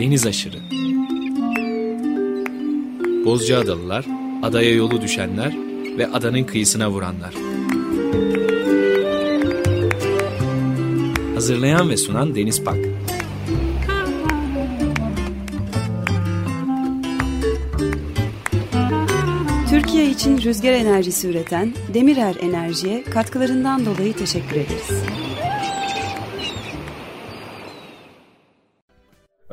Deniz aşırı. Bozcaadalılar, adaya yolu düşenler ve adanın kıyısına vuranlar. Hazırlayan ve sunan Deniz Pak. Türkiye için rüzgar enerjisi üreten Demirer Enerji'ye katkılarından dolayı teşekkür ederiz.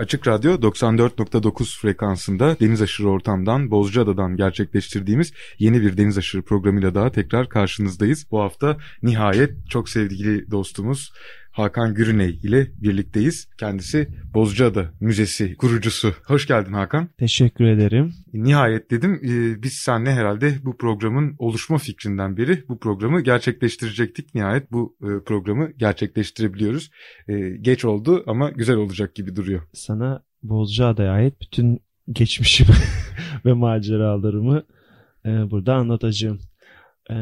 Açık Radyo 94.9 frekansında deniz aşırı ortamdan Bozcaada'dan gerçekleştirdiğimiz yeni bir deniz aşırı programıyla daha tekrar karşınızdayız. Bu hafta nihayet çok sevgili dostumuz Hakan Gürüney ile birlikteyiz. Kendisi Bozcaada Müzesi kurucusu. Hoş geldin Hakan. Teşekkür ederim. Nihayet dedim e, biz seninle herhalde bu programın oluşma fikrinden beri bu programı gerçekleştirecektik. Nihayet bu e, programı gerçekleştirebiliyoruz. E, geç oldu ama güzel olacak gibi duruyor. Sana Bozcaada'ya ait bütün geçmişim ve maceralarımı burada anlatacağım. Ee...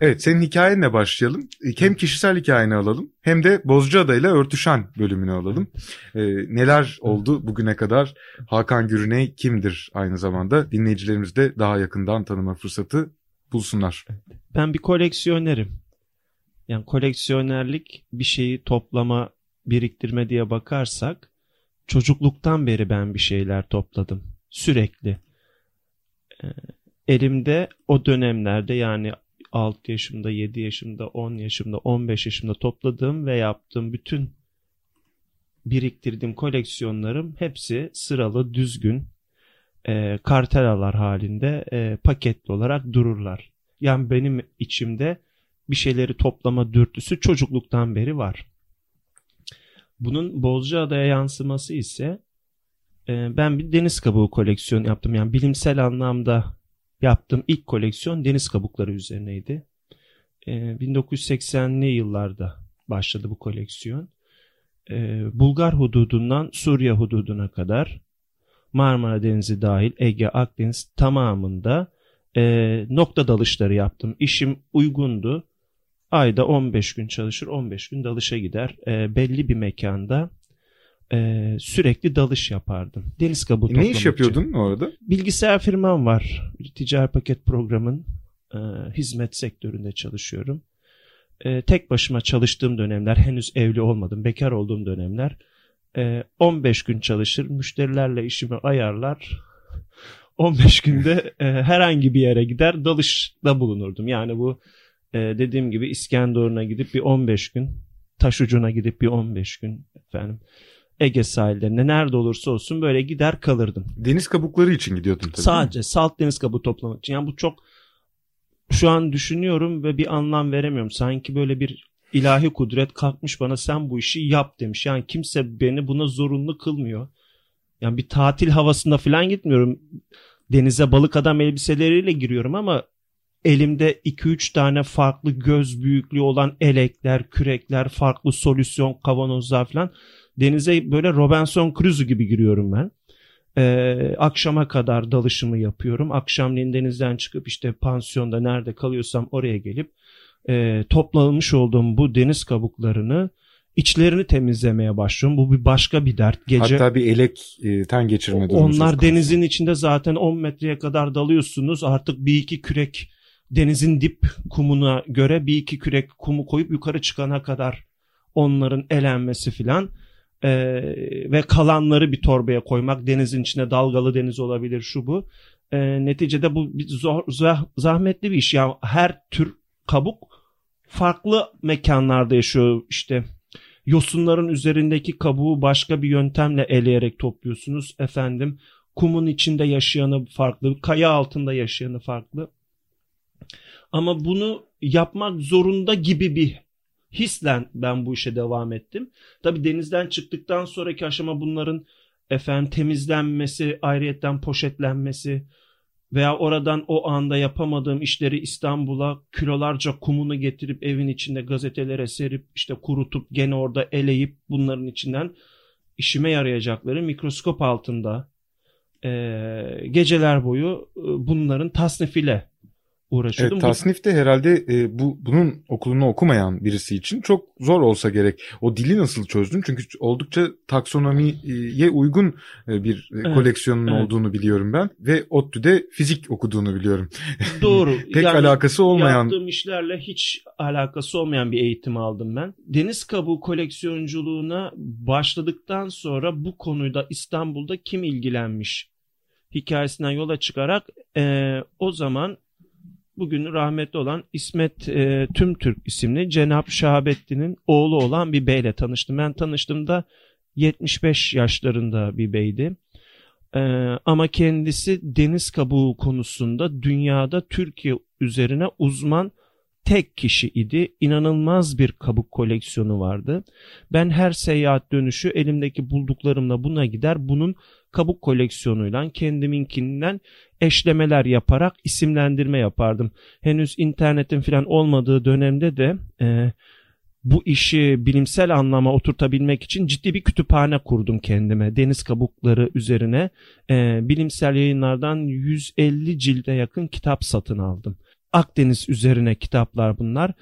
Evet senin hikayenle başlayalım. Hem kişisel hikayeni alalım hem de Bozcaada ile örtüşen bölümünü alalım. Ee, neler oldu bugüne kadar? Hakan Gürüney kimdir aynı zamanda? Dinleyicilerimiz de daha yakından tanıma fırsatı bulsunlar. Ben bir koleksiyonerim. Yani koleksiyonerlik bir şeyi toplama, biriktirme diye bakarsak çocukluktan beri ben bir şeyler topladım. Sürekli. Ee, elimde o dönemlerde yani 6 yaşımda, 7 yaşımda, 10 yaşımda, 15 yaşımda topladığım ve yaptığım bütün biriktirdiğim koleksiyonlarım hepsi sıralı, düzgün, e, kartelalar halinde e, paketli olarak dururlar. Yani benim içimde bir şeyleri toplama dürtüsü çocukluktan beri var. Bunun Bozcaada'ya yansıması ise e, ben bir deniz kabuğu koleksiyonu yaptım. Yani bilimsel anlamda yaptığım ilk koleksiyon deniz kabukları üzerineydi. E, ee, 1980'li yıllarda başladı bu koleksiyon. E, Bulgar hududundan Suriye hududuna kadar Marmara Denizi dahil Ege, Akdeniz tamamında e, nokta dalışları yaptım. İşim uygundu. Ayda 15 gün çalışır, 15 gün dalışa gider. E, belli bir mekanda e, sürekli dalış yapardım. Deniz kabuğu e, Ne iş yapıyordun için. orada? Bilgisayar firmam var. Ticari paket programın e, hizmet sektöründe çalışıyorum. E, tek başıma çalıştığım dönemler, henüz evli olmadım, bekar olduğum dönemler e, 15 gün çalışır, müşterilerle işimi ayarlar. 15 günde e, herhangi bir yere gider dalışta bulunurdum. Yani bu e, dediğim gibi İskenderun'a gidip bir 15 gün, taş ucuna gidip bir 15 gün efendim Ege sahillerinde nerede olursa olsun böyle gider kalırdım. Deniz kabukları için gidiyordun tabii. Sadece salt deniz kabuğu toplamak için. Yani bu çok şu an düşünüyorum ve bir anlam veremiyorum. Sanki böyle bir ilahi kudret kalkmış bana sen bu işi yap demiş. Yani kimse beni buna zorunlu kılmıyor. Yani bir tatil havasında falan gitmiyorum. Denize balık adam elbiseleriyle giriyorum ama elimde 2-3 tane farklı göz büyüklüğü olan elekler, kürekler, farklı solüsyon kavanozlar falan denize böyle Robinson Crusoe gibi giriyorum ben. Ee, akşama kadar dalışımı yapıyorum. Akşamleyin denizden çıkıp işte pansiyonda nerede kalıyorsam oraya gelip e, toplamış olduğum bu deniz kabuklarını içlerini temizlemeye başlıyorum. Bu bir başka bir dert. Gece Hatta bir elekten geçirme durumu. Onlar denizin içinde zaten 10 metreye kadar dalıyorsunuz. Artık bir iki kürek denizin dip kumuna göre bir iki kürek kumu koyup yukarı çıkana kadar onların elenmesi filan e, ve kalanları bir torbaya koymak denizin içine dalgalı deniz olabilir şu bu. E, neticede bu bir zor, zahmetli bir iş. Yani her tür kabuk farklı mekanlarda yaşıyor işte. Yosunların üzerindeki kabuğu başka bir yöntemle eleyerek topluyorsunuz. Efendim kumun içinde yaşayanı farklı, kaya altında yaşayanı farklı. Ama bunu yapmak zorunda gibi bir hislen ben bu işe devam ettim. Tabi denizden çıktıktan sonraki aşama bunların efendim temizlenmesi, ayrıyetten poşetlenmesi veya oradan o anda yapamadığım işleri İstanbul'a kilolarca kumunu getirip evin içinde gazetelere serip işte kurutup gene orada eleyip bunların içinden işime yarayacakları mikroskop altında e, geceler boyu bunların tasnifiyle uğraşıyordum. Evet, tasnif de herhalde e, bu bunun okulunu okumayan birisi için çok zor olsa gerek. O dili nasıl çözdün? Çünkü oldukça taksonomiye uygun e, bir e, Evet, koleksiyonun evet. olduğunu biliyorum ben ve ODTÜ'de fizik okuduğunu biliyorum. Doğru. Pek Yani alakası olmayan Yaptığım işlerle hiç alakası olmayan bir eğitim aldım ben. Deniz kabuğu koleksiyonculuğuna başladıktan sonra bu konuyla İstanbul'da kim ilgilenmiş hikayesinden yola çıkarak eee, o zaman bugün rahmetli olan İsmet eee, Tümtürk isimli Cenap Şahabettin'in oğlu olan bir beyle tanıştım. Ben tanıştığımda 75 yaşlarında bir beydi. Ee, ama kendisi deniz kabuğu konusunda dünyada Türkiye üzerine uzman tek kişi idi. İnanılmaz bir kabuk koleksiyonu vardı. Ben her seyahat dönüşü elimdeki bulduklarımla buna gider. Bunun kabuk koleksiyonuyla kendiminkinden eşlemeler yaparak isimlendirme yapardım. Henüz internetin falan olmadığı dönemde de e, bu işi bilimsel anlama oturtabilmek için ciddi bir kütüphane kurdum kendime. Deniz kabukları üzerine e, bilimsel yayınlardan 150 cilde yakın kitap satın aldım. Akdeniz üzerine kitaplar bunlar.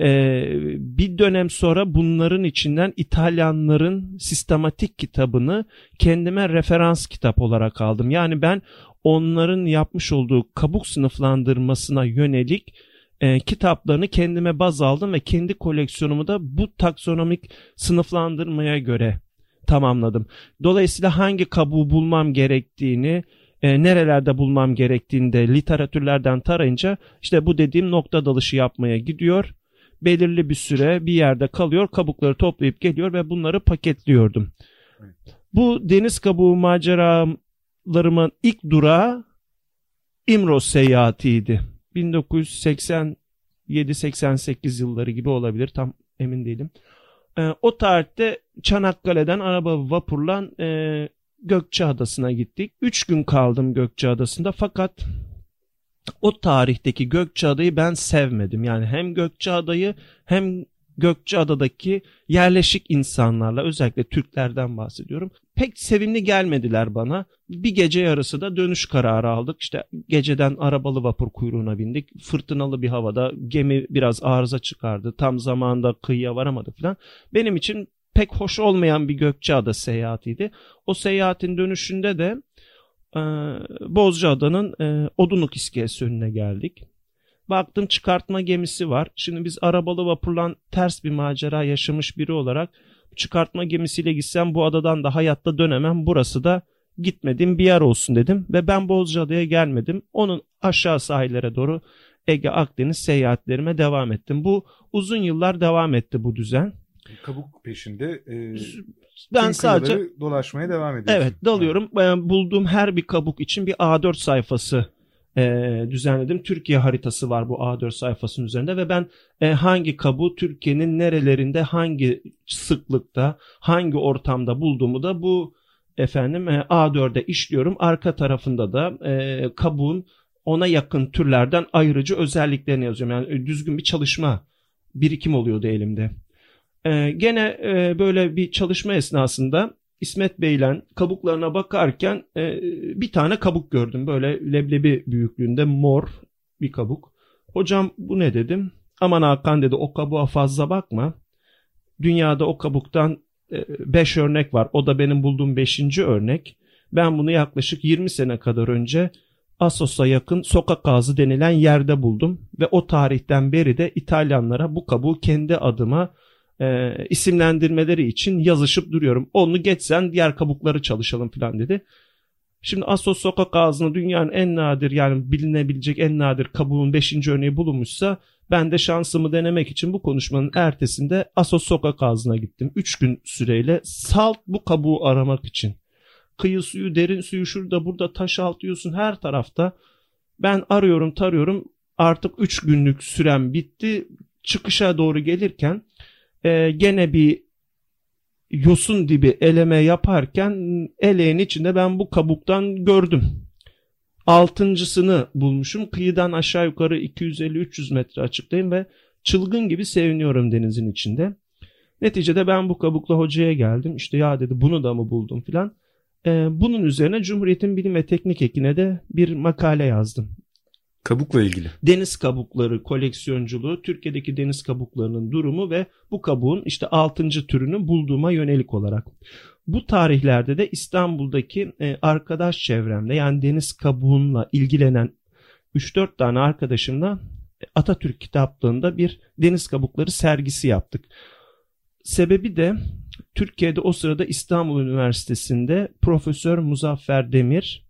E, bir dönem sonra bunların içinden İtalyanların sistematik kitabını kendime referans kitap olarak aldım. Yani ben onların yapmış olduğu kabuk sınıflandırmasına yönelik e, kitaplarını kendime baz aldım ve kendi koleksiyonumu da bu taksonomik sınıflandırmaya göre tamamladım. Dolayısıyla hangi kabuğu bulmam gerektiğini, e, nerelerde bulmam gerektiğini de literatürlerden tarayınca işte bu dediğim nokta dalışı yapmaya gidiyor. Belirli bir süre bir yerde kalıyor, kabukları toplayıp geliyor ve bunları paketliyordum. Bu deniz kabuğu maceralarımın ilk durağı İmros seyahatiydi. 1987-88 yılları gibi olabilir tam emin değilim. Ee, o tarihte Çanakkale'den araba vapurla e, Gökçeadası'na gittik. Üç gün kaldım Gökçeadası'nda fakat o tarihteki Gökçeada'yı ben sevmedim. Yani hem Gökçeada'yı hem Gökçeada'daki yerleşik insanlarla özellikle Türklerden bahsediyorum. Pek sevimli gelmediler bana. Bir gece yarısı da dönüş kararı aldık. İşte geceden arabalı vapur kuyruğuna bindik. Fırtınalı bir havada gemi biraz arıza çıkardı. Tam zamanda kıyıya varamadı falan. Benim için pek hoş olmayan bir Gökçeada seyahatiydi. O seyahatin dönüşünde de e, Bozcaada'nın e, Odunluk iskelesi önüne geldik. Baktım çıkartma gemisi var. Şimdi biz arabalı vapurla ters bir macera yaşamış biri olarak çıkartma gemisiyle gitsem bu adadan da hayatta dönemem. Burası da gitmediğim bir yer olsun dedim ve ben Bozcaada'ya gelmedim. Onun aşağı sahillere doğru Ege Akdeniz seyahatlerime devam ettim. Bu uzun yıllar devam etti bu düzen. Kabuk peşinde e, Ben tüm sadece dolaşmaya devam ediyorsun. Evet dalıyorum. Ben bulduğum her bir kabuk için bir A4 sayfası e, düzenledim. Türkiye haritası var bu A4 sayfasının üzerinde ve ben e, hangi kabuğu Türkiye'nin nerelerinde hangi sıklıkta hangi ortamda bulduğumu da bu efendim e, A4'e işliyorum. Arka tarafında da e, kabuğun ona yakın türlerden ayırıcı özelliklerini yazıyorum. Yani e, düzgün bir çalışma birikim oluyordu elimde. E, gene e, böyle bir çalışma esnasında İsmet Bey'le kabuklarına bakarken e, bir tane kabuk gördüm. Böyle leblebi büyüklüğünde mor bir kabuk. Hocam bu ne dedim. Aman Hakan dedi o kabuğa fazla bakma. Dünyada o kabuktan 5 örnek var. O da benim bulduğum 5. örnek. Ben bunu yaklaşık 20 sene kadar önce Assos'a yakın sokak ağzı denilen yerde buldum. Ve o tarihten beri de İtalyanlara bu kabuğu kendi adıma e, isimlendirmeleri için yazışıp duruyorum. Onu geçsen diğer kabukları çalışalım falan dedi. Şimdi Assos sokak ağzına dünyanın en nadir yani bilinebilecek en nadir kabuğun 5. örneği bulunmuşsa ben de şansımı denemek için bu konuşmanın ertesinde Assos sokak ağzına gittim. 3 gün süreyle salt bu kabuğu aramak için. Kıyı suyu, derin suyu şurada burada taş altıyorsun her tarafta. Ben arıyorum tarıyorum artık 3 günlük sürem bitti. Çıkışa doğru gelirken e, gene bir yosun dibi eleme yaparken eleğin içinde ben bu kabuktan gördüm. Altıncısını bulmuşum. Kıyıdan aşağı yukarı 250-300 metre açıktayım ve çılgın gibi seviniyorum denizin içinde. Neticede ben bu kabukla hocaya geldim. İşte ya dedi bunu da mı buldum filan. Ee, bunun üzerine Cumhuriyet'in Bilim ve Teknik Eki'ne de bir makale yazdım. Kabukla ilgili. Deniz kabukları koleksiyonculuğu, Türkiye'deki deniz kabuklarının durumu ve bu kabuğun işte 6. türünü bulduğuma yönelik olarak. Bu tarihlerde de İstanbul'daki e, arkadaş çevremde yani deniz kabuğunla ilgilenen 3-4 tane arkadaşımla Atatürk kitaplığında bir deniz kabukları sergisi yaptık. Sebebi de Türkiye'de o sırada İstanbul Üniversitesi'nde Profesör Muzaffer Demir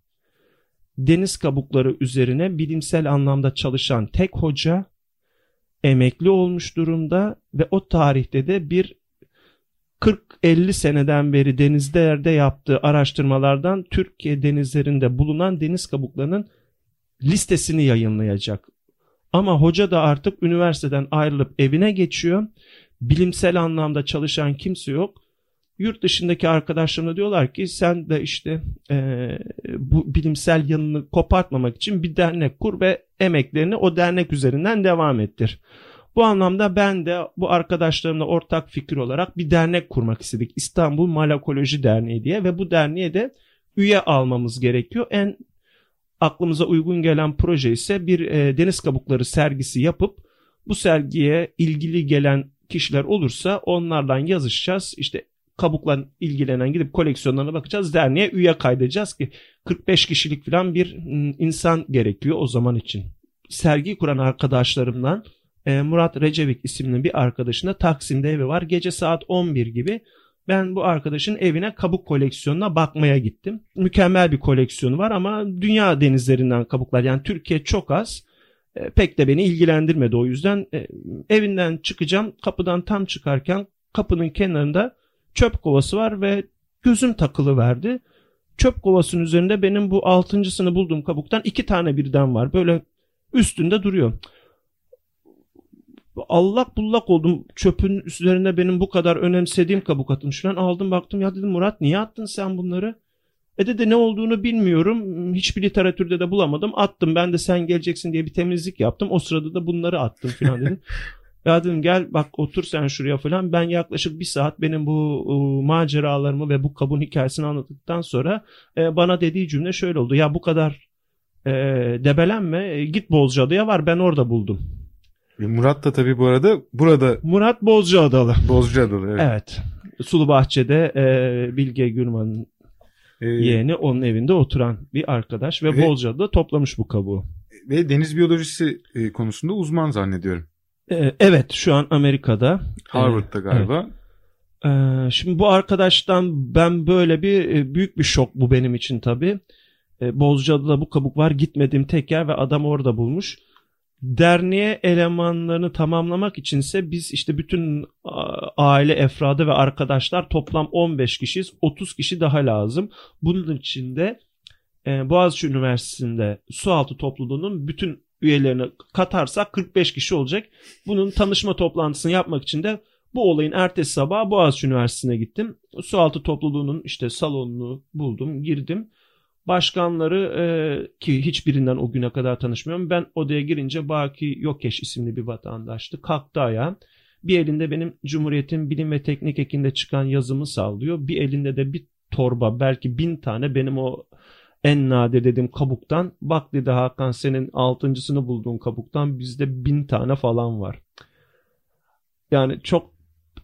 deniz kabukları üzerine bilimsel anlamda çalışan tek hoca emekli olmuş durumda ve o tarihte de bir 40-50 seneden beri denizlerde yaptığı araştırmalardan Türkiye denizlerinde bulunan deniz kabuklarının listesini yayınlayacak. Ama hoca da artık üniversiteden ayrılıp evine geçiyor. Bilimsel anlamda çalışan kimse yok. Yurt dışındaki arkadaşlarına diyorlar ki sen de işte e, bu bilimsel yanını kopartmamak için bir dernek kur ve emeklerini o dernek üzerinden devam ettir. Bu anlamda ben de bu arkadaşlarımla ortak fikir olarak bir dernek kurmak istedik. İstanbul Malakoloji Derneği diye ve bu derneğe de üye almamız gerekiyor. En aklımıza uygun gelen proje ise bir e, deniz kabukları sergisi yapıp bu sergiye ilgili gelen kişiler olursa onlardan yazışacağız. İşte kabukla ilgilenen gidip koleksiyonlarına bakacağız. Derneğe üye kaydedeceğiz ki 45 kişilik falan bir insan gerekiyor o zaman için. Sergi kuran arkadaşlarımdan e, Murat Recevik isimli bir arkadaşında Taksim'de evi var. Gece saat 11 gibi ben bu arkadaşın evine kabuk koleksiyonuna bakmaya gittim. Mükemmel bir koleksiyonu var ama dünya denizlerinden kabuklar yani Türkiye çok az. E, pek de beni ilgilendirmedi o yüzden e, evinden çıkacağım. Kapıdan tam çıkarken kapının kenarında çöp kovası var ve gözüm takılı verdi. Çöp kovasının üzerinde benim bu altıncısını bulduğum kabuktan iki tane birden var. Böyle üstünde duruyor. Allak bullak oldum. Çöpün üzerinde benim bu kadar önemsediğim kabuk atılmış falan. Aldım baktım ya dedim Murat niye attın sen bunları? E dedi ne olduğunu bilmiyorum. Hiçbir literatürde de bulamadım. Attım ben de sen geleceksin diye bir temizlik yaptım. O sırada da bunları attım falan dedim. ya dedim gel bak otur sen şuraya falan. Ben yaklaşık bir saat benim bu e, maceralarımı ve bu kabun hikayesini anlattıktan sonra e, bana dediği cümle şöyle oldu. Ya bu kadar e, debelenme e, git Bozcaada'ya var ben orada buldum. E, Murat da tabii bu arada burada Murat Bozcaadalı. Bozcaadalı evet. Evet. Sulu Bahçe'de e, Bilge Gürman'ın Ee, yeğeni onun evinde oturan bir arkadaş ve Ve- Bozcaada'da toplamış bu kabuğu. ve deniz biyolojisi e, konusunda uzman zannediyorum. E, evet şu an Amerika'da. Harvard'da galiba. E, şimdi bu arkadaştan ben böyle bir e, büyük bir şok bu benim için tabii. E, Bozcaada'da bu kabuk var gitmediğim tek yer ve adam orada bulmuş. Derneğe elemanlarını tamamlamak içinse biz işte bütün aile efradı ve arkadaşlar toplam 15 kişiyiz. 30 kişi daha lazım. Bunun için de e, Boğaziçi Üniversitesi'nde sualtı topluluğunun bütün üyelerini katarsak 45 kişi olacak. Bunun tanışma toplantısını yapmak için de bu olayın ertesi sabahı Boğaziçi Üniversitesi'ne gittim. Sualtı topluluğunun işte salonunu buldum, girdim. Başkanları e, ki hiçbirinden o güne kadar tanışmıyorum. Ben odaya girince Baki Yokeş isimli bir vatandaştı. Kalktı ayağa. Bir elinde benim Cumhuriyet'in bilim ve teknik ekinde çıkan yazımı sallıyor. Bir elinde de bir torba belki bin tane benim o en nadir dediğim kabuktan. Bak dedi Hakan senin altıncısını bulduğun kabuktan bizde bin tane falan var. Yani çok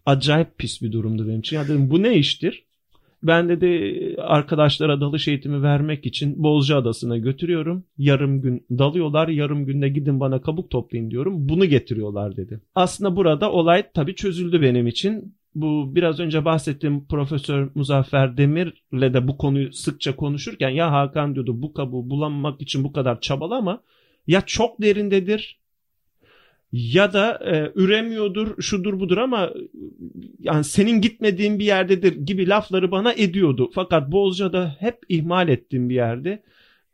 acayip pis bir durumdu benim için. Ya dedim bu ne iştir? Ben dedi arkadaşlara dalış eğitimi vermek için Bozca Adası'na götürüyorum. Yarım gün dalıyorlar. Yarım günde gidin bana kabuk toplayın diyorum. Bunu getiriyorlar dedi. Aslında burada olay tabii çözüldü benim için. Bu biraz önce bahsettiğim Profesör Muzaffer Demir'le de bu konuyu sıkça konuşurken ya Hakan diyordu bu kabuğu bulamamak için bu kadar çabalama. Ya çok derindedir ya da e, üremiyordur, şudur budur ama e, yani senin gitmediğin bir yerdedir gibi lafları bana ediyordu. Fakat Bozca'da hep ihmal ettiğim bir yerde.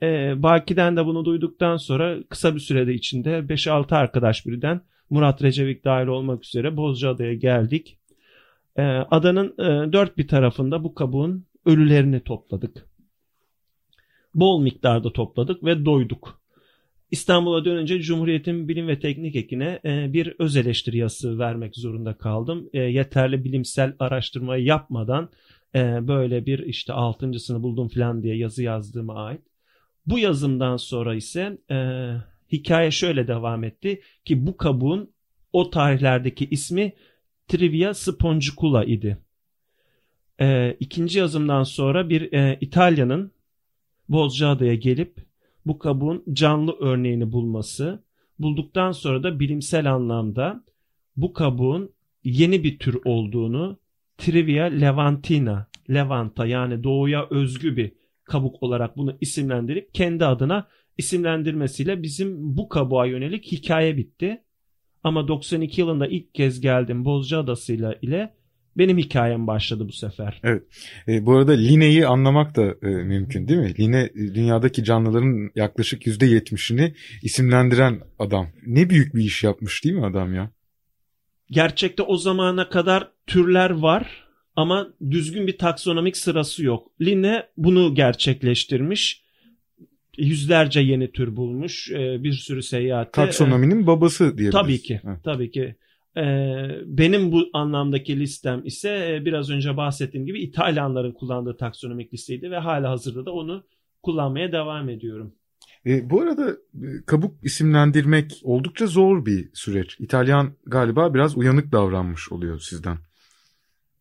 E, Baki'den de bunu duyduktan sonra kısa bir sürede içinde 5-6 arkadaş birden Murat Recevik dahil olmak üzere Bozcaada'ya geldik. E, adanın e, dört bir tarafında bu kabuğun ölülerini topladık. Bol miktarda topladık ve doyduk. İstanbul'a dönünce Cumhuriyet'in bilim ve teknik ekine e, bir öz eleştiri yazısı vermek zorunda kaldım. E, yeterli bilimsel araştırmayı yapmadan e, böyle bir işte altıncısını buldum falan diye yazı yazdığıma ait. Bu yazımdan sonra ise hikaye şöyle devam etti ki bu kabuğun o tarihlerdeki ismi Trivia spongicula idi. E, ikinci yazımdan sonra bir e, İtalya'nın Bozcaada'ya gelip bu kabuğun canlı örneğini bulması, bulduktan sonra da bilimsel anlamda bu kabuğun yeni bir tür olduğunu Trivia levantina, Levanta yani doğuya özgü bir kabuk olarak bunu isimlendirip kendi adına isimlendirmesiyle bizim bu kabuğa yönelik hikaye bitti. Ama 92 yılında ilk kez geldim Bozcaadası'yla ile benim hikayem başladı bu sefer. Evet. E, bu arada Line'yi anlamak da e, mümkün değil mi? Line e, dünyadaki canlıların yaklaşık %70'ini isimlendiren adam. Ne büyük bir iş yapmış değil mi adam ya? Gerçekte o zamana kadar türler var ama düzgün bir taksonomik sırası yok. Line bunu gerçekleştirmiş. Yüzlerce yeni tür bulmuş. e, Bir sürü seyahatte. Taksonominin babası diyebiliriz. Tabii ki. Evet. Tabii ki. Ee, benim bu anlamdaki listem ise e, biraz önce bahsettiğim gibi İtalyanların kullandığı taksonomik listeydi ve hala hazırda da onu kullanmaya devam ediyorum. E, bu arada e, kabuk isimlendirmek oldukça zor bir süreç. İtalyan galiba biraz uyanık davranmış oluyor sizden.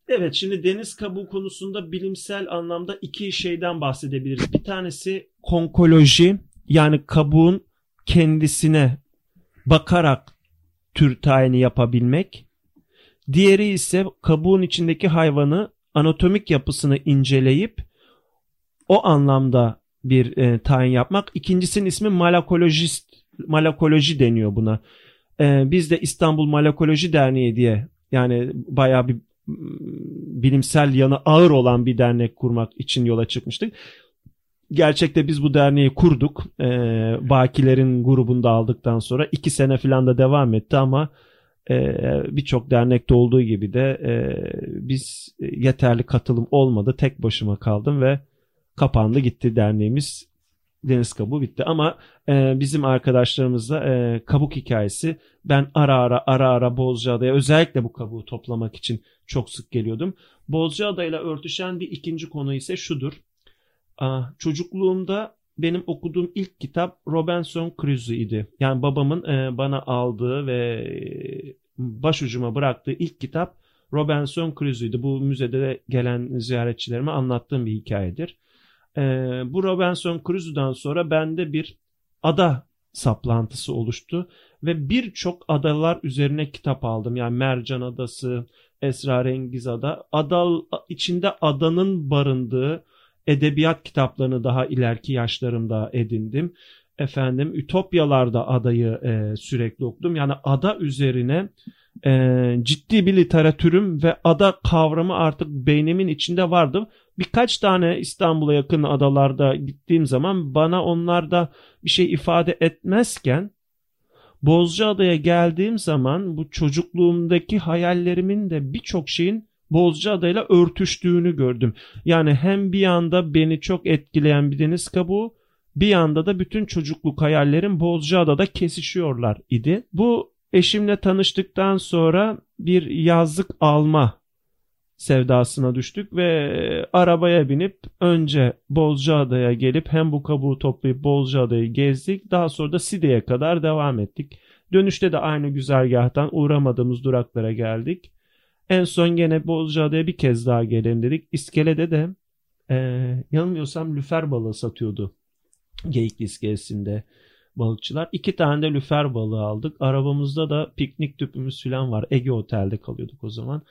Evet şimdi deniz kabuğu konusunda bilimsel anlamda iki şeyden bahsedebiliriz. Bir tanesi konkoloji yani kabuğun kendisine bakarak tür tayini yapabilmek. Diğeri ise kabuğun içindeki hayvanı anatomik yapısını inceleyip o anlamda bir e, tayin yapmak. İkincisinin ismi malakolojist, malakoloji deniyor buna. E, biz de İstanbul Malakoloji Derneği diye yani bayağı bir bilimsel yanı ağır olan bir dernek kurmak için yola çıkmıştık. Gerçekte biz bu derneği kurduk. E, Bakilerin grubunda aldıktan sonra iki sene falan da devam etti ama e, birçok dernekte olduğu gibi de e, biz yeterli katılım olmadı. Tek başıma kaldım ve kapandı gitti derneğimiz. Deniz kabuğu bitti ama e, bizim arkadaşlarımızla e, kabuk hikayesi ben ara ara ara ara Bozcaada'ya özellikle bu kabuğu toplamak için çok sık geliyordum. Bozcaada ile örtüşen bir ikinci konu ise şudur. Aa, çocukluğumda benim okuduğum ilk kitap Robinson Crusoe idi. Yani babamın e, bana aldığı ve e, başucuma bıraktığı ilk kitap Robinson Crusoe'ydu. Bu müzede de gelen ziyaretçilerime anlattığım bir hikayedir. E, bu Robinson Crusoe'dan sonra bende bir ada saplantısı oluştu ve birçok adalar üzerine kitap aldım. Yani Mercan Adası, Esrarengiz Ada. Adal içinde adanın barındığı edebiyat kitaplarını daha ileriki yaşlarımda edindim. Efendim Ütopyalarda adayı e, sürekli okudum. Yani ada üzerine e, ciddi bir literatürüm ve ada kavramı artık beynimin içinde vardı. Birkaç tane İstanbul'a yakın adalarda gittiğim zaman bana onlarda bir şey ifade etmezken Bozcaada'ya geldiğim zaman bu çocukluğumdaki hayallerimin de birçok şeyin Bozcaada'yla örtüştüğünü gördüm. Yani hem bir yanda beni çok etkileyen bir deniz kabuğu bir yanda da bütün çocukluk hayallerim Bozcaada'da kesişiyorlar idi. Bu eşimle tanıştıktan sonra bir yazlık alma sevdasına düştük ve arabaya binip önce Bozcaada'ya gelip hem bu kabuğu toplayıp Bozcaada'yı gezdik. Daha sonra da Side'ye kadar devam ettik. Dönüşte de aynı güzergahtan uğramadığımız duraklara geldik. En son gene Bozcaada'ya bir kez daha gelelim dedik. İskele'de de e, yanılmıyorsam lüfer balığı satıyordu. Geyikli iskelesinde balıkçılar. İki tane de lüfer balığı aldık. Arabamızda da piknik tüpümüz falan var. Ege Otel'de kalıyorduk o zaman.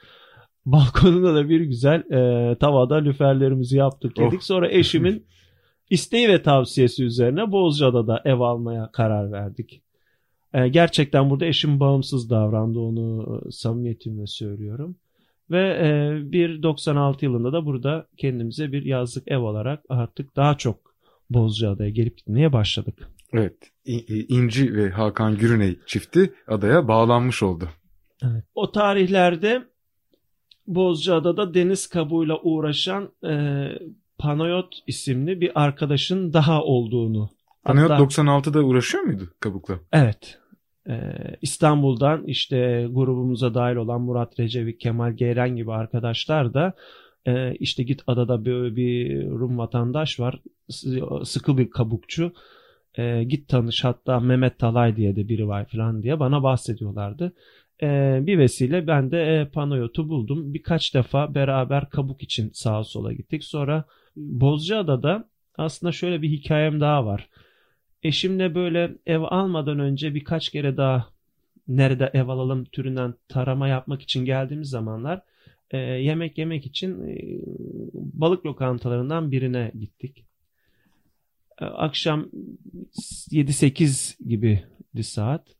Balkonunda da bir güzel e, tavada lüferlerimizi yaptık yedik. Oh. Sonra eşimin isteği ve tavsiyesi üzerine Bozcaada'da ev almaya karar verdik. E, gerçekten burada eşim bağımsız davrandı onu e, samimiyetimle söylüyorum. Ve e, bir 96 yılında da burada kendimize bir yazlık ev olarak artık daha çok Bozcaada'ya gelip gitmeye başladık. Evet. İnci ve Hakan Gürüney çifti adaya bağlanmış oldu. Evet. O tarihlerde Bozcaada'da deniz kabuğuyla uğraşan e, Panayot isimli bir arkadaşın daha olduğunu. Panayot Hatta- 96'da uğraşıyor muydu kabukla? Evet. Ee, İstanbul'dan işte grubumuza dahil olan Murat Recevik, Kemal Geyren gibi arkadaşlar da e, işte git adada böyle bir Rum vatandaş var. Sıkı bir kabukçu. E, git tanış hatta Mehmet Talay diye de biri var falan diye bana bahsediyorlardı. E, bir vesile ben de e, Panayot'u buldum. Birkaç defa beraber kabuk için sağa sola gittik. Sonra Bozcaada'da aslında şöyle bir hikayem daha var. Eşimle böyle ev almadan önce birkaç kere daha nerede ev alalım türünden tarama yapmak için geldiğimiz zamanlar e, yemek yemek için e, balık lokantalarından birine gittik. E, akşam 7-8 gibi saat.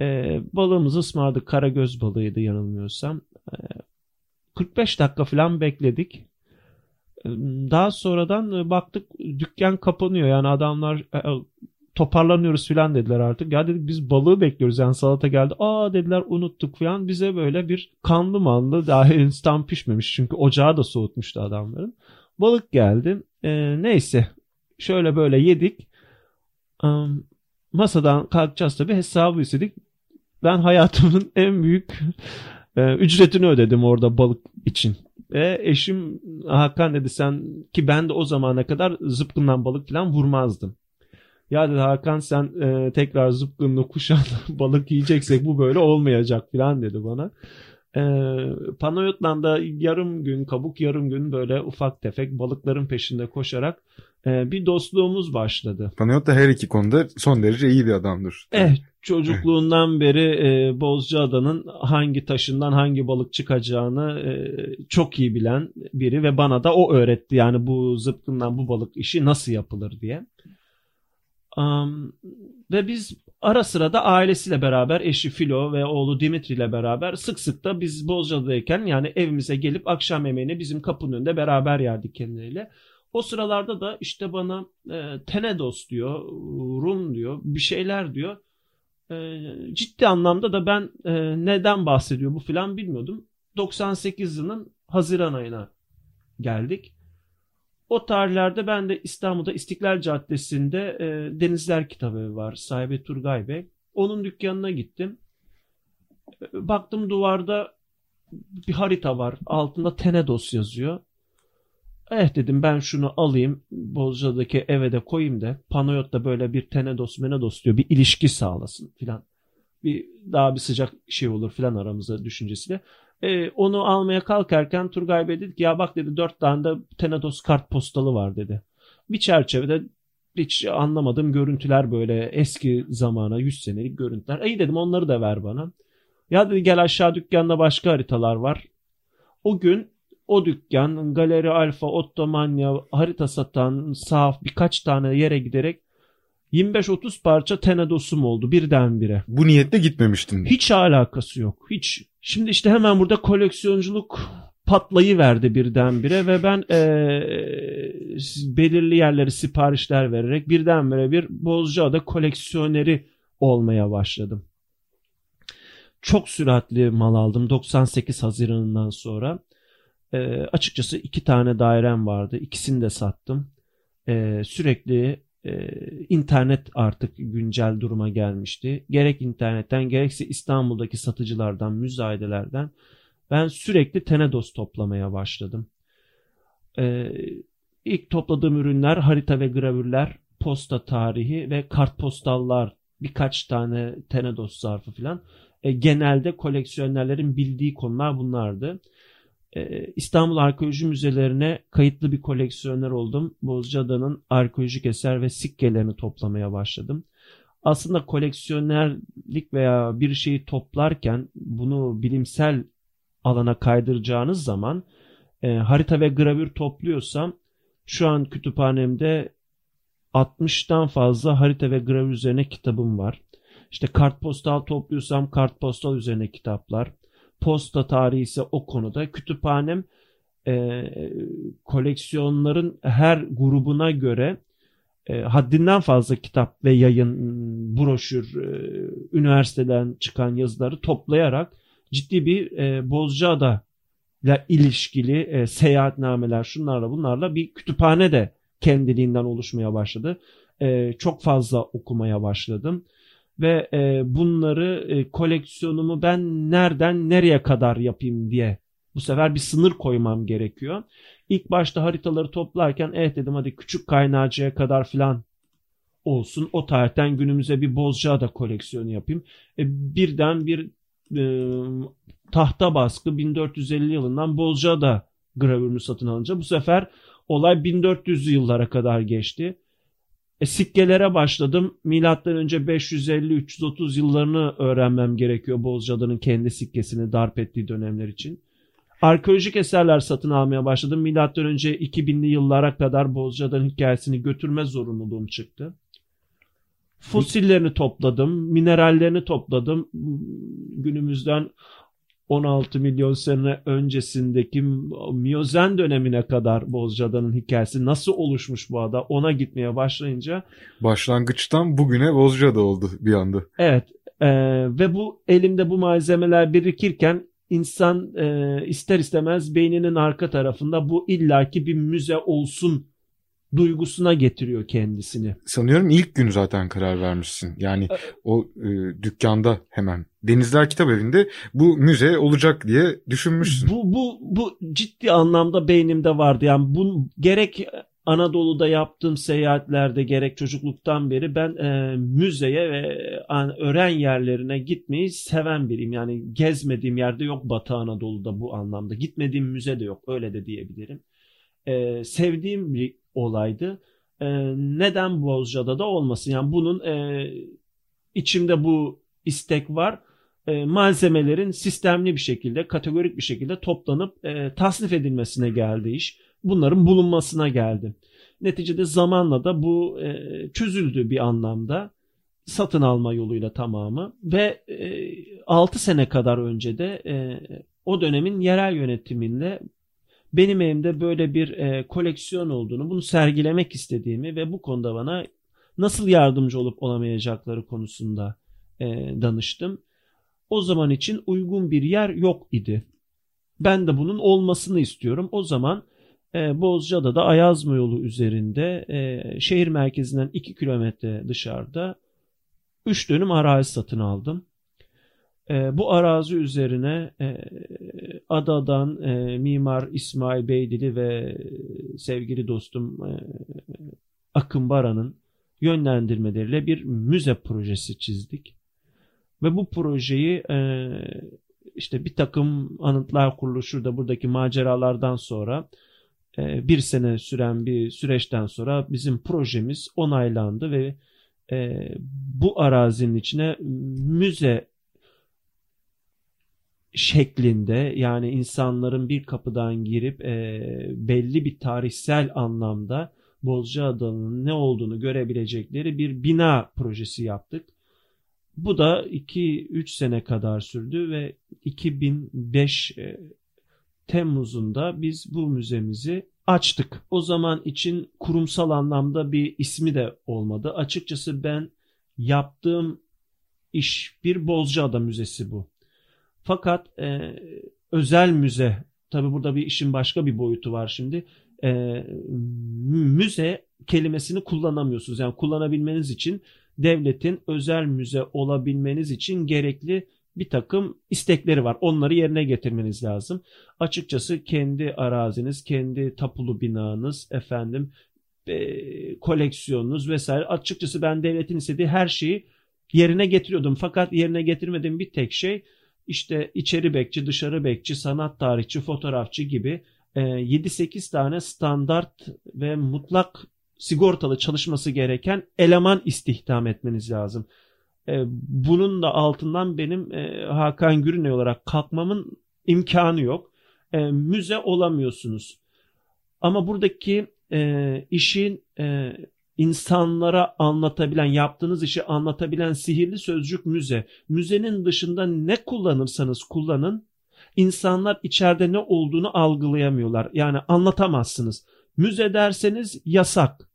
E, balığımızı ısmarladık. Karagöz balığıydı yanılmıyorsam. E, 45 dakika falan bekledik. E, daha sonradan e, baktık dükkan kapanıyor. Yani adamlar e, toparlanıyoruz falan dediler artık. Ya dedik biz balığı bekliyoruz yani salata geldi. Aa dediler unuttuk falan. Bize böyle bir kanlı manlı daha henüz tam pişmemiş. Çünkü ocağı da soğutmuştu adamların. Balık geldi. Ee, neyse şöyle böyle yedik. Um, masadan kalkacağız tabii hesabı istedik. Ben hayatımın en büyük e, ücretini ödedim orada balık için. Ve eşim Hakan dedi sen ki ben de o zamana kadar zıpkından balık falan vurmazdım. Ya dedi Hakan sen e, tekrar zıpkınlı kuşan balık yiyeceksek bu böyle olmayacak falan dedi bana. E, Panayot'la yarım gün kabuk yarım gün böyle ufak tefek balıkların peşinde koşarak e, bir dostluğumuz başladı. Panayot da her iki konuda son derece iyi bir adamdır. Eh çocukluğundan beri e, Bozcaada'nın hangi taşından hangi balık çıkacağını e, çok iyi bilen biri ve bana da o öğretti yani bu zıpkından bu balık işi nasıl yapılır diye. Um, ve biz ara sıra da ailesiyle beraber eşi Filo ve oğlu Dimitri ile beraber sık sık da biz Bozcaada'dayken yani evimize gelip akşam yemeğini bizim kapının önünde beraber yerdik kendileriyle. O sıralarda da işte bana e, Tenedos diyor, Rum diyor, bir şeyler diyor. E, ciddi anlamda da ben e, neden bahsediyor bu filan bilmiyordum. 98 yılının Haziran ayına geldik. O tarihlerde ben de İstanbul'da İstiklal Caddesi'nde e, Denizler Kitabı var. Sahibi Turgay Bey. Onun dükkanına gittim. E, baktım duvarda bir harita var. Altında Tenedos yazıyor. Eh dedim ben şunu alayım. Bozca'daki eve de koyayım da Panayot'ta böyle bir Tenedos Menedos diyor. Bir ilişki sağlasın filan. Bir daha bir sıcak şey olur filan aramızda düşüncesiyle. E, onu almaya kalkarken Turgay Bey dedi ki ya bak dedi dört tane de Tenedos kart postalı var dedi. Bir çerçevede hiç anlamadığım görüntüler böyle eski zamana 100 senelik görüntüler. İyi dedim onları da ver bana. Ya dedi gel aşağı dükkanda başka haritalar var. O gün o dükkan Galeri Alfa, Ottomanya harita satan sahaf birkaç tane yere giderek 25-30 parça tenedosum oldu birdenbire. Bu niyetle gitmemiştin. Hiç alakası yok. Hiç. Şimdi işte hemen burada koleksiyonculuk patlayı verdi birdenbire ve ben e, belirli yerleri siparişler vererek birdenbire bir Bozcaada koleksiyoneri olmaya başladım. Çok süratli mal aldım 98 Haziran'ından sonra. E, açıkçası iki tane dairem vardı. İkisini de sattım. E, sürekli e, internet artık güncel duruma gelmişti. Gerek internetten gerekse İstanbul'daki satıcılardan, müzayedelerden ben sürekli Tenedos toplamaya başladım. E, ilk topladığım ürünler harita ve gravürler, posta tarihi ve kartpostallar, birkaç tane Tenedos zarfı falan. E, genelde koleksiyonerlerin bildiği konular bunlardı. Ee, İstanbul Arkeoloji Müzelerine kayıtlı bir koleksiyoner oldum. Bozcaada'nın arkeolojik eser ve sikkelerini toplamaya başladım. Aslında koleksiyonerlik veya bir şeyi toplarken bunu bilimsel alana kaydıracağınız zaman e, harita ve gravür topluyorsam şu an kütüphanemde 60'tan fazla harita ve gravür üzerine kitabım var. İşte kartpostal topluyorsam kartpostal üzerine kitaplar posta tarihi ise o konuda. Kütüphanem e, koleksiyonların her grubuna göre e, haddinden fazla kitap ve yayın, broşür, e, üniversiteden çıkan yazıları toplayarak ciddi bir e, Bozcaada ile ilişkili e, seyahatnameler şunlarla bunlarla bir kütüphane de kendiliğinden oluşmaya başladı. E, çok fazla okumaya başladım ve e, bunları e, koleksiyonumu ben nereden nereye kadar yapayım diye bu sefer bir sınır koymam gerekiyor. İlk başta haritaları toplarken evet dedim hadi küçük kaynağıcıya kadar filan olsun. O tarihten günümüze bir Bozcaada koleksiyonu yapayım. E, birden bir e, tahta baskı 1450 yılından Bozcaada gravürünü satın alınca bu sefer olay 1400 yıllara kadar geçti. E, sikkelere başladım. Milattan önce 550-330 yıllarını öğrenmem gerekiyor Bozcaada'nın kendi sikkesini darp ettiği dönemler için. Arkeolojik eserler satın almaya başladım. Milattan önce 2000'li yıllara kadar Bozcaada'nın hikayesini götürme zorunluluğum çıktı. Fosillerini topladım, minerallerini topladım. Günümüzden 16 milyon sene öncesindeki Miyozen dönemine kadar Bozcaada'nın hikayesi nasıl oluşmuş bu ada ona gitmeye başlayınca Başlangıçtan bugüne Bozcaada oldu bir anda. evet e, ve bu elimde bu malzemeler birikirken insan e, ister istemez beyninin arka tarafında bu illaki bir müze olsun duygusuna getiriyor kendisini. Sanıyorum ilk gün zaten karar vermişsin. Yani o e, dükkanda hemen Denizler Kitap Evi'nde bu müze olacak diye düşünmüşsün. Bu bu bu ciddi anlamda beynimde vardı. Yani bu gerek Anadolu'da yaptığım seyahatlerde gerek çocukluktan beri ben e, müzeye ve an, öğren yerlerine gitmeyi seven biriyim. Yani gezmediğim yerde yok Batı Anadolu'da bu anlamda. Gitmediğim müze de yok öyle de diyebilirim. E, sevdiğim bir olaydı. E, neden Bozcaada da olmasın? Yani bunun e, içimde bu istek var. E, malzemelerin sistemli bir şekilde, kategorik bir şekilde toplanıp e, tasnif edilmesine geldi iş. Bunların bulunmasına geldi. Neticede zamanla da bu e, çözüldü bir anlamda. Satın alma yoluyla tamamı ve e, 6 sene kadar önce de e, o dönemin yerel yönetimiyle benim elimde böyle bir e, koleksiyon olduğunu, bunu sergilemek istediğimi ve bu konuda bana nasıl yardımcı olup olamayacakları konusunda e, danıştım. O zaman için uygun bir yer yok idi. Ben de bunun olmasını istiyorum. O zaman e, Bozcaada'da Ayazma yolu üzerinde e, şehir merkezinden 2 kilometre dışarıda 3 dönüm arazi satın aldım. E, bu arazi üzerine e, Ada'dan e, Mimar İsmail Beydili ve sevgili dostum e, Akın Baran'ın yönlendirmeleriyle bir müze projesi çizdik. Ve bu projeyi e, işte bir takım anıtlar kuruluşu da buradaki maceralardan sonra e, bir sene süren bir süreçten sonra bizim projemiz onaylandı ve e, bu arazinin içine müze şeklinde yani insanların bir kapıdan girip e, belli bir tarihsel anlamda Bozcaada'nın ne olduğunu görebilecekleri bir bina projesi yaptık. Bu da 2-3 sene kadar sürdü ve 2005 e, Temmuz'unda biz bu müzemizi açtık. O zaman için kurumsal anlamda bir ismi de olmadı. Açıkçası ben yaptığım iş bir Bozcaada Müzesi bu. Fakat e, özel müze, tabi burada bir işin başka bir boyutu var şimdi. E, müze kelimesini kullanamıyorsunuz. Yani kullanabilmeniz için devletin özel müze olabilmeniz için gerekli bir takım istekleri var. Onları yerine getirmeniz lazım. Açıkçası kendi araziniz, kendi tapulu binanız, efendim e, koleksiyonunuz vesaire. Açıkçası ben devletin istediği her şeyi yerine getiriyordum. Fakat yerine getirmediğim bir tek şey işte içeri bekçi, dışarı bekçi, sanat tarihçi, fotoğrafçı gibi 7-8 tane standart ve mutlak sigortalı çalışması gereken eleman istihdam etmeniz lazım. Bunun da altından benim Hakan Gürüney olarak kalkmamın imkanı yok. Müze olamıyorsunuz. Ama buradaki işin insanlara anlatabilen, yaptığınız işi anlatabilen sihirli sözcük müze. Müzenin dışında ne kullanırsanız kullanın, insanlar içeride ne olduğunu algılayamıyorlar. Yani anlatamazsınız. Müze derseniz yasak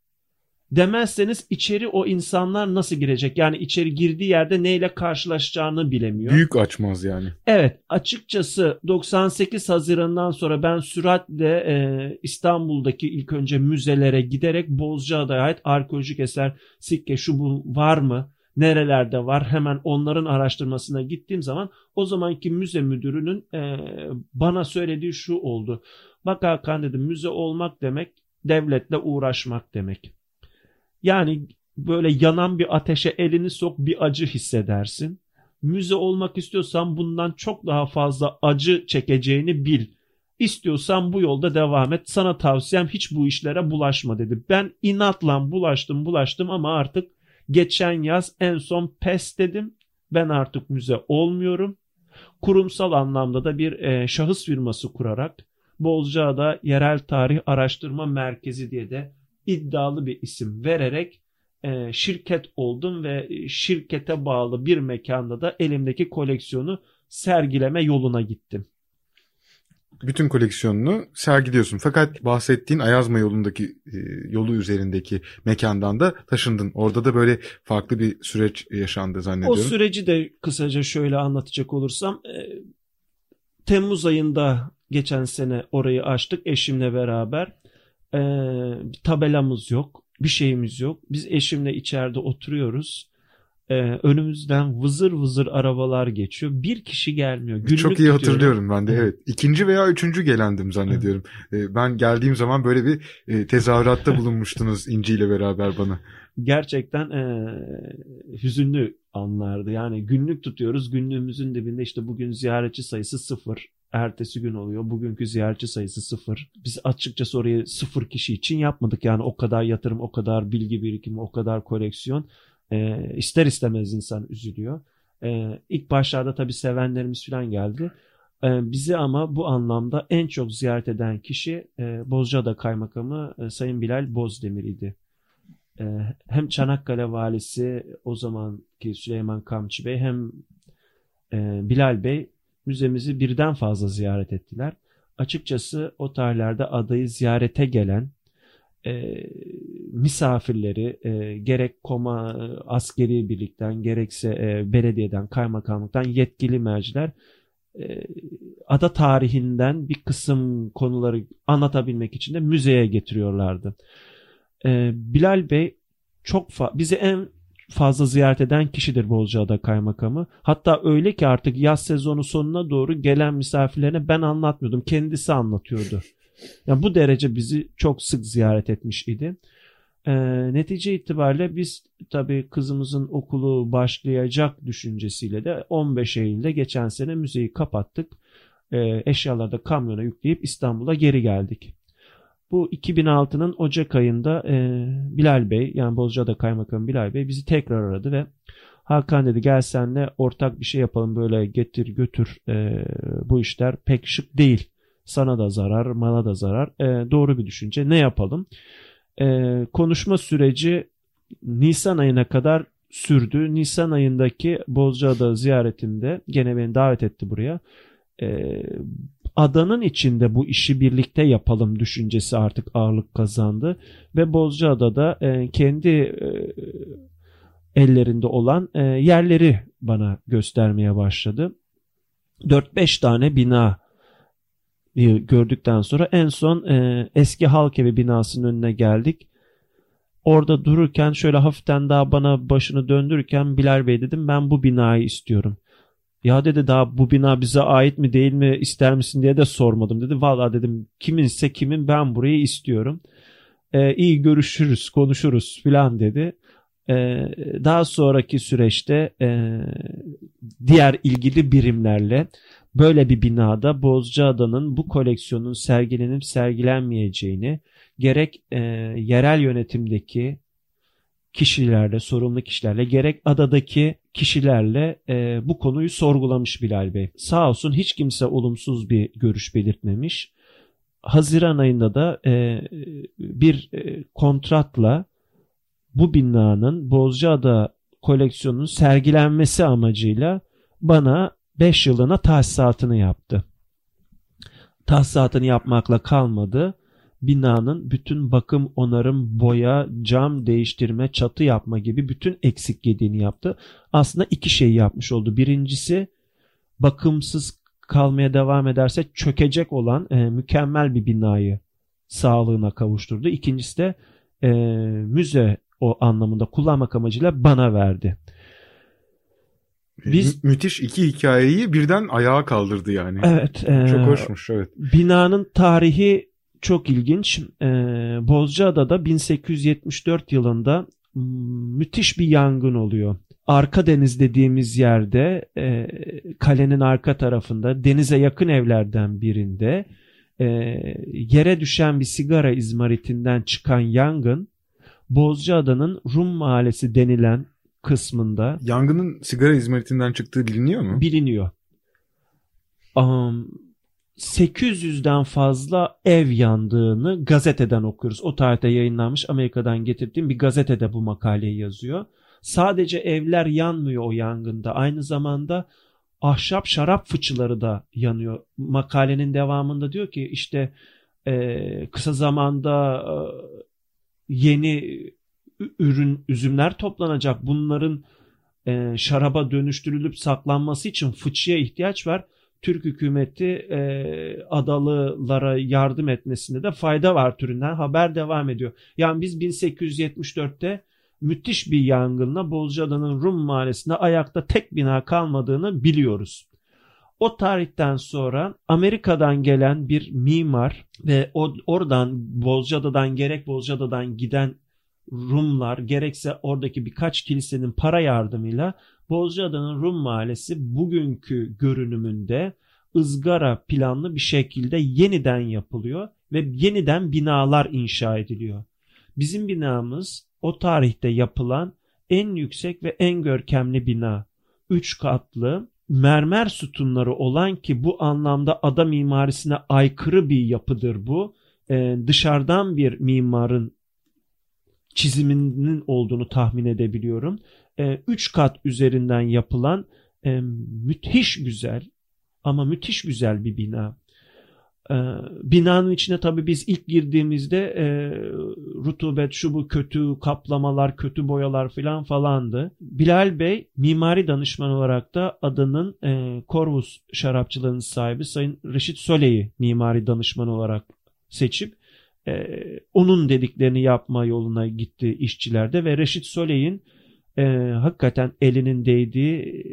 demezseniz içeri o insanlar nasıl girecek? Yani içeri girdiği yerde neyle karşılaşacağını bilemiyor. Büyük açmaz yani. Evet açıkçası 98 Haziran'dan sonra ben süratle e, İstanbul'daki ilk önce müzelere giderek Bozcaada'ya ait arkeolojik eser sikke şu bu var mı? Nerelerde var? Hemen onların araştırmasına gittiğim zaman o zamanki müze müdürünün e, bana söylediği şu oldu. Bak Hakan dedim müze olmak demek devletle uğraşmak demek. Yani böyle yanan bir ateşe elini sok bir acı hissedersin. Müze olmak istiyorsan bundan çok daha fazla acı çekeceğini bil. İstiyorsan bu yolda devam et. Sana tavsiyem hiç bu işlere bulaşma dedi. Ben inatla bulaştım bulaştım ama artık geçen yaz en son pes dedim. Ben artık müze olmuyorum. Kurumsal anlamda da bir e, şahıs firması kurarak Bozcaada Yerel Tarih Araştırma Merkezi diye de iddialı bir isim vererek e, şirket oldum ve şirkete bağlı bir mekanda da elimdeki koleksiyonu sergileme yoluna gittim. Bütün koleksiyonunu sergiliyorsun. Fakat bahsettiğin Ayazma yolundaki e, yolu üzerindeki mekandan da taşındın. Orada da böyle farklı bir süreç yaşandı zannediyorum. O süreci de kısaca şöyle anlatacak olursam e, Temmuz ayında geçen sene orayı açtık eşimle beraber. E, tabelamız yok, bir şeyimiz yok. Biz eşimle içeride oturuyoruz. Ee, önümüzden vızır vızır arabalar geçiyor. Bir kişi gelmiyor. Günlük Çok iyi tutuyorum. hatırlıyorum ben de evet. İkinci veya üçüncü gelendim zannediyorum. Ee, Ben geldiğim zaman böyle bir e, tezahüratta bulunmuştunuz İnci ile beraber bana. Gerçekten e, hüzünlü anlardı. Yani günlük tutuyoruz. Günlüğümüzün dibinde işte bugün ziyaretçi sayısı sıfır. Ertesi gün oluyor. Bugünkü ziyaretçi sayısı sıfır. Biz açıkçası orayı sıfır kişi için yapmadık. Yani o kadar yatırım, o kadar bilgi birikimi, o kadar koleksiyon. E, ister istemez insan üzülüyor. E, ilk başlarda tabii sevenlerimiz falan geldi. E, bizi ama bu anlamda en çok ziyaret eden kişi e, Bozcaada Kaymakamı e, Sayın Bilal Bozdemir idi. Hem Çanakkale Valisi o zamanki Süleyman Kamçı Bey hem e, Bilal Bey müzemizi birden fazla ziyaret ettiler. Açıkçası o tarihlerde adayı ziyarete gelen e, misafirleri e, gerek koma e, askeri birlikten gerekse e, belediyeden kaymakamlıktan yetkili merciler e, ada tarihinden bir kısım konuları anlatabilmek için de müzeye getiriyorlardı. E, Bilal Bey çok bizi en fazla ziyaret eden kişidir Bozcaada Kaymakamı. Hatta öyle ki artık yaz sezonu sonuna doğru gelen misafirlerine ben anlatmıyordum. Kendisi anlatıyordu. Yani bu derece bizi çok sık ziyaret etmiş idi. Ee, netice itibariyle biz tabii kızımızın okulu başlayacak düşüncesiyle de 15 Eylül'de geçen sene müzeyi kapattık. Ee, eşyaları da kamyona yükleyip İstanbul'a geri geldik. Bu 2006'nın Ocak ayında e, Bilal Bey yani Bozcaada Kaymakamı Bilal Bey bizi tekrar aradı ve Hakan dedi gel senle ortak bir şey yapalım böyle getir götür e, bu işler pek şık değil. Sana da zarar, mala da zarar. E, doğru bir düşünce. Ne yapalım? E, konuşma süreci Nisan ayına kadar sürdü. Nisan ayındaki Bozcaada ziyaretimde gene beni davet etti buraya. E, adanın içinde bu işi birlikte yapalım düşüncesi artık ağırlık kazandı. Ve Bozcaada'da e, kendi e, ellerinde olan e, yerleri bana göstermeye başladı. 4-5 tane bina gördükten sonra en son eski halk evi binasının önüne geldik. Orada dururken şöyle hafiften daha bana başını döndürürken Bilal Bey dedim ben bu binayı istiyorum. Ya dedi daha bu bina bize ait mi değil mi ister misin diye de sormadım dedi. Valla dedim kiminse kimin ben burayı istiyorum. Ee, iyi görüşürüz konuşuruz filan dedi. Ee, daha sonraki süreçte e, diğer ilgili birimlerle böyle bir binada Bozcaada'nın bu koleksiyonun sergilenip sergilenmeyeceğini gerek e, yerel yönetimdeki kişilerle, sorumlu kişilerle gerek adadaki kişilerle e, bu konuyu sorgulamış Bilal Bey. Sağ olsun hiç kimse olumsuz bir görüş belirtmemiş. Haziran ayında da e, bir e, kontratla bu binanın Bozcaada koleksiyonunun sergilenmesi amacıyla bana 5 yılına tahsisatını yaptı. Tahsisatını yapmakla kalmadı. Binanın bütün bakım, onarım, boya, cam değiştirme, çatı yapma gibi bütün eksik yediğini yaptı. Aslında iki şey yapmış oldu. Birincisi bakımsız kalmaya devam ederse çökecek olan e, mükemmel bir binayı sağlığına kavuşturdu. İkincisi de e, müze o anlamında kullanmak amacıyla bana verdi. Biz Mü- müthiş iki hikayeyi birden ayağa kaldırdı yani. Evet. e, Çok hoşmuş evet. Binanın tarihi çok ilginç. Ee, Bozcaada'da 1874 yılında müthiş bir yangın oluyor. Arka deniz dediğimiz yerde e, kalenin arka tarafında denize yakın evlerden birinde e, yere düşen bir sigara izmaritinden çıkan yangın Bozcaada'nın Rum Mahallesi denilen kısmında Yangının sigara izmaritinden çıktığı biliniyor mu? biliniyor. Um, 800'den fazla ev yandığını gazeteden okuyoruz. O tarihte yayınlanmış Amerika'dan getirdiğim bir gazetede bu makaleyi yazıyor. Sadece evler yanmıyor o yangında. Aynı zamanda ahşap şarap fıçıları da yanıyor. Makalenin devamında diyor ki işte e, kısa zamanda e, yeni ürün üzümler toplanacak. Bunların e, şaraba dönüştürülüp saklanması için fıçıya ihtiyaç var. Türk hükümeti e, adalılara yardım etmesinde de fayda var türünden haber devam ediyor. Yani biz 1874'te müthiş bir yangınla Bozcaada'nın Rum mahallesinde ayakta tek bina kalmadığını biliyoruz. O tarihten sonra Amerika'dan gelen bir mimar ve oradan Bozcaada'dan gerek Bozcaada'dan giden Rumlar gerekse oradaki birkaç kilisenin para yardımıyla Bozcaada'nın Rum mahallesi bugünkü görünümünde ızgara planlı bir şekilde yeniden yapılıyor ve yeniden binalar inşa ediliyor. Bizim binamız o tarihte yapılan en yüksek ve en görkemli bina. Üç katlı mermer sütunları olan ki bu anlamda ada mimarisine aykırı bir yapıdır bu. Ee, dışarıdan bir mimarın çiziminin olduğunu tahmin edebiliyorum. Ee, üç kat üzerinden yapılan e, müthiş güzel ama müthiş güzel bir bina. Ee, binanın içine tabii biz ilk girdiğimizde e, rutubet, şu bu kötü kaplamalar, kötü boyalar falan falandı. Bilal Bey mimari danışman olarak da adının e, Corvus şarapçılığının sahibi Sayın Reşit Sole'yi mimari danışman olarak seçip e, onun dediklerini yapma yoluna gitti işçilerde ve Reşit Sole'in e, hakikaten elinin değdiği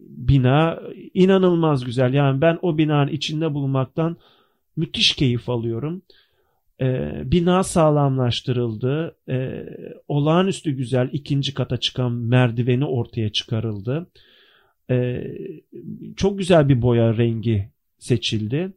bina inanılmaz güzel. Yani ben o binanın içinde bulunmaktan müthiş keyif alıyorum. Ee, bina sağlamlaştırıldı. Ee, olağanüstü güzel ikinci kata çıkan merdiveni ortaya çıkarıldı. Ee, çok güzel bir boya rengi seçildi.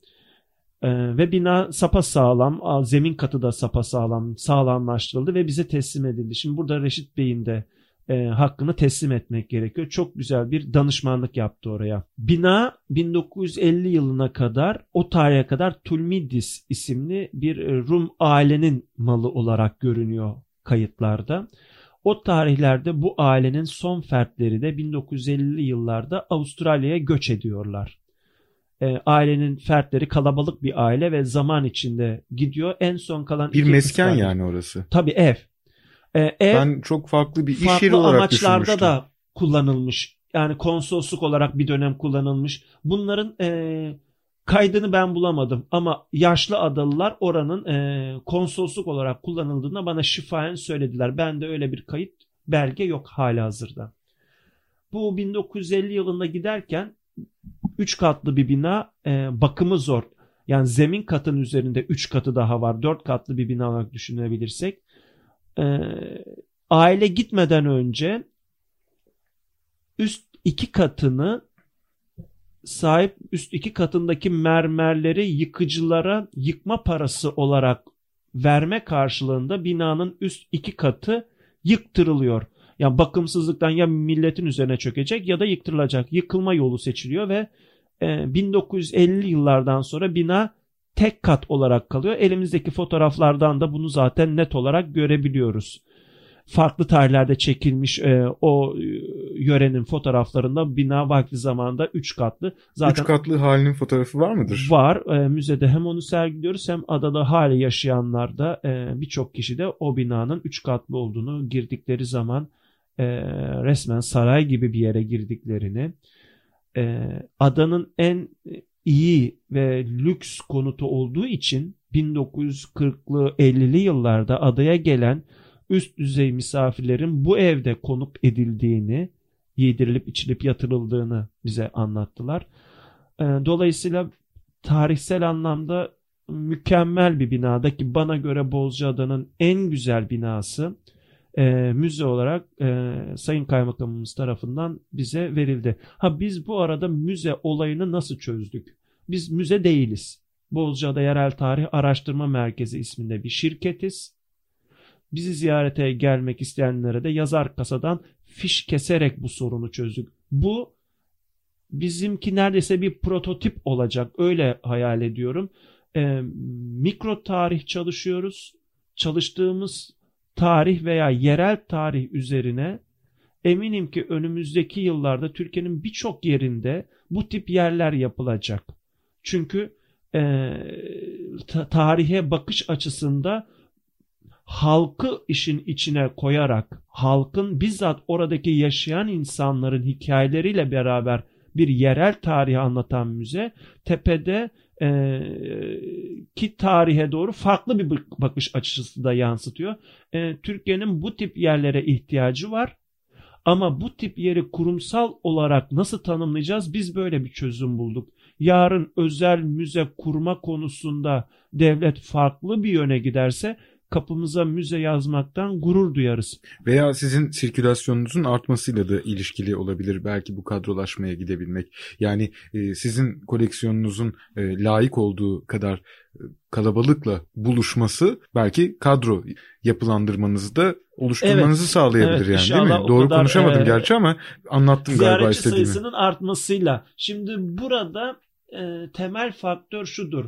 Ee, ve bina sapa sağlam, zemin katı da sapa sağlam, sağlamlaştırıldı ve bize teslim edildi. Şimdi burada Reşit Bey'in de e, hakkını teslim etmek gerekiyor. Çok güzel bir danışmanlık yaptı oraya. Bina 1950 yılına kadar o tarihe kadar Tulmidis isimli bir e, Rum ailenin malı olarak görünüyor kayıtlarda. O tarihlerde bu ailenin son fertleri de 1950'li yıllarda Avustralya'ya göç ediyorlar. E, ailenin fertleri kalabalık bir aile ve zaman içinde gidiyor. En son kalan bir mesken yani orası. Tabii ev. E, ev ben çok farklı bir iş farklı yeri olarak amaçlarda da kullanılmış. Yani konsolosluk olarak bir dönem kullanılmış. Bunların e, kaydını ben bulamadım ama yaşlı adalılar oranın e, konsolosluk olarak kullanıldığını bana şifayen söylediler. Ben de öyle bir kayıt belge yok hala hazırda. Bu 1950 yılında giderken 3 katlı bir bina e, bakımı zor. Yani zemin katın üzerinde 3 katı daha var. 4 katlı bir bina olarak düşünebilirsek e, aile gitmeden önce üst iki katını sahip üst iki katındaki mermerleri yıkıcılara yıkma parası olarak verme karşılığında binanın üst iki katı yıktırılıyor. Yani bakımsızlıktan ya milletin üzerine çökecek ya da yıktırılacak. Yıkılma yolu seçiliyor ve e, 1950 yıllardan sonra bina tek kat olarak kalıyor. Elimizdeki fotoğraflardan da bunu zaten net olarak görebiliyoruz. Farklı tarihlerde çekilmiş e, o e, yörenin fotoğraflarında bina vakti zamanda 3 katlı. Zaten 3 katlı halinin fotoğrafı var mıdır? Var. E, müzede hem onu sergiliyoruz hem adada hali yaşayanlar da e, birçok kişi de o binanın 3 katlı olduğunu girdikleri zaman e, resmen saray gibi bir yere girdiklerini e, adanın en iyi ve lüks konutu olduğu için 1940'lı 50'li yıllarda adaya gelen üst düzey misafirlerin bu evde konuk edildiğini, yedirilip içilip yatırıldığını bize anlattılar. Ee, dolayısıyla tarihsel anlamda mükemmel bir binada ki bana göre Bozcaada'nın en güzel binası e, müze olarak e, Sayın Kaymakamımız tarafından bize verildi. Ha biz bu arada müze olayını nasıl çözdük? Biz müze değiliz. Bozcaada Yerel Tarih Araştırma Merkezi isminde bir şirketiz. Bizi ziyarete gelmek isteyenlere de yazar kasadan fiş keserek bu sorunu çözdük. Bu bizimki neredeyse bir prototip olacak. Öyle hayal ediyorum. E, mikro tarih çalışıyoruz. Çalıştığımız tarih veya yerel tarih üzerine eminim ki önümüzdeki yıllarda Türkiye'nin birçok yerinde bu tip yerler yapılacak. Çünkü e, ta- tarihe bakış açısında halkı işin içine koyarak halkın bizzat oradaki yaşayan insanların hikayeleriyle beraber bir yerel tarihi anlatan müze tepede e, ki tarihe doğru farklı bir bakış açısı da yansıtıyor. E, Türkiye'nin bu tip yerlere ihtiyacı var. Ama bu tip yeri kurumsal olarak nasıl tanımlayacağız? Biz böyle bir çözüm bulduk. Yarın özel müze kurma konusunda devlet farklı bir yöne giderse kapımıza müze yazmaktan gurur duyarız. Veya sizin sirkülasyonunuzun artmasıyla da ilişkili olabilir belki bu kadrolaşmaya gidebilmek. Yani e, sizin koleksiyonunuzun e, layık olduğu kadar e, kalabalıkla buluşması belki kadro yapılandırmanızı da oluşturmanızı Evet, sağlayabilir evet, yani değil mi? Doğru kadar, konuşamadım e, gerçi ama anlattım galiba istediğimi. sayısının artmasıyla. Şimdi burada e, temel faktör şudur.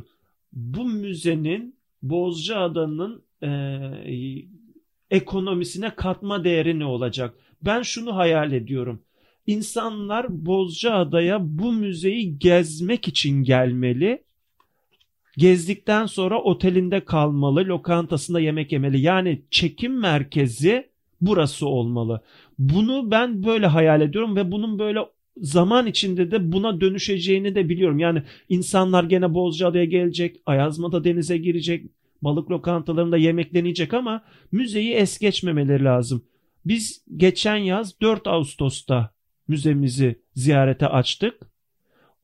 Bu müzenin Bozcaada'nın e, ekonomisine katma değeri ne olacak? Ben şunu hayal ediyorum. İnsanlar Bozcaada'ya bu müzeyi gezmek için gelmeli. Gezdikten sonra otelinde kalmalı, lokantasında yemek yemeli. Yani çekim merkezi burası olmalı. Bunu ben böyle hayal ediyorum ve bunun böyle zaman içinde de buna dönüşeceğini de biliyorum. Yani insanlar gene Bozcaada'ya gelecek, Ayazma'da denize girecek, balık lokantalarında yemeklenecek ama müzeyi es geçmemeleri lazım. Biz geçen yaz 4 Ağustos'ta müzemizi ziyarete açtık.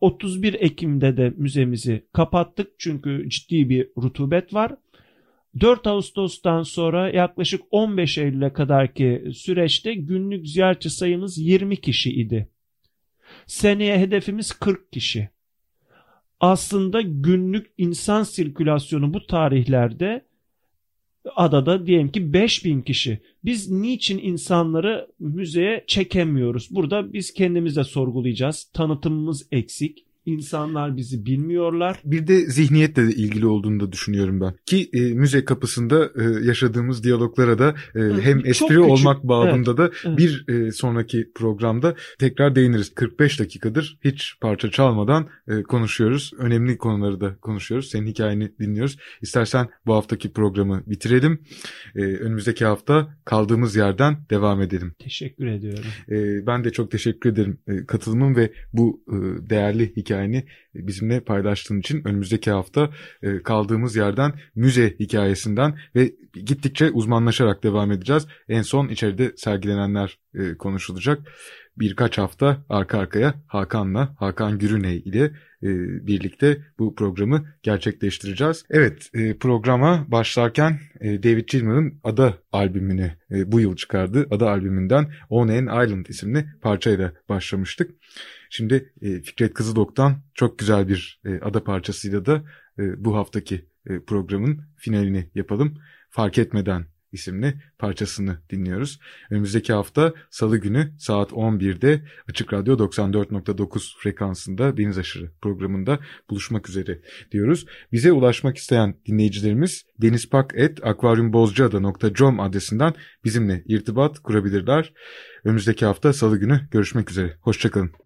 31 Ekim'de de müzemizi kapattık çünkü ciddi bir rutubet var. 4 Ağustos'tan sonra yaklaşık 15 Eylül'e kadarki süreçte günlük ziyaretçi sayımız 20 kişi idi. Seneye hedefimiz 40 kişi. Aslında günlük insan sirkülasyonu bu tarihlerde adada diyelim ki 5000 kişi. Biz niçin insanları müzeye çekemiyoruz? Burada biz kendimize sorgulayacağız. Tanıtımımız eksik. İnsanlar bizi bilmiyorlar. Bir de zihniyetle de ilgili olduğunu da düşünüyorum ben. Ki e, müze kapısında e, yaşadığımız diyaloglara da e, hem çok espri küçük. olmak babında da evet. bir e, sonraki programda tekrar değiniriz. 45 dakikadır hiç parça çalmadan e, konuşuyoruz. Önemli konuları da konuşuyoruz. Senin hikayeni dinliyoruz. İstersen bu haftaki programı bitirelim. E, önümüzdeki hafta kaldığımız yerden devam edelim. Teşekkür ediyorum. E, ben de çok teşekkür ederim e, katılımın ve bu e, değerli hikayeni bizimle paylaştığın için. Önümüzdeki hafta e, kaldığımız yerden müze hikayesinden ve gittikçe uzmanlaşarak devam edeceğiz. En son içeride sergilenenler e, konuşulacak. Birkaç hafta arka arkaya Hakan'la, Hakan Gürüney ile e, birlikte bu programı gerçekleştireceğiz. Evet programa başlarken David Gilmour'un Ada albümünü bu yıl çıkardı. Ada albümünden On an Island isimli parçayla başlamıştık. Şimdi e, Fikret Kızılok'tan çok güzel bir e, ada parçasıyla da e, bu haftaki e, programın finalini yapalım. Fark etmeden isimli parçasını dinliyoruz. Önümüzdeki hafta Salı günü saat 11'de Açık Radyo 94.9 frekansında Deniz Aşırı programında buluşmak üzere diyoruz. Bize ulaşmak isteyen dinleyicilerimiz denizpak.akvaryumbozcaada.com adresinden bizimle irtibat kurabilirler. Önümüzdeki hafta Salı günü görüşmek üzere. Hoşçakalın.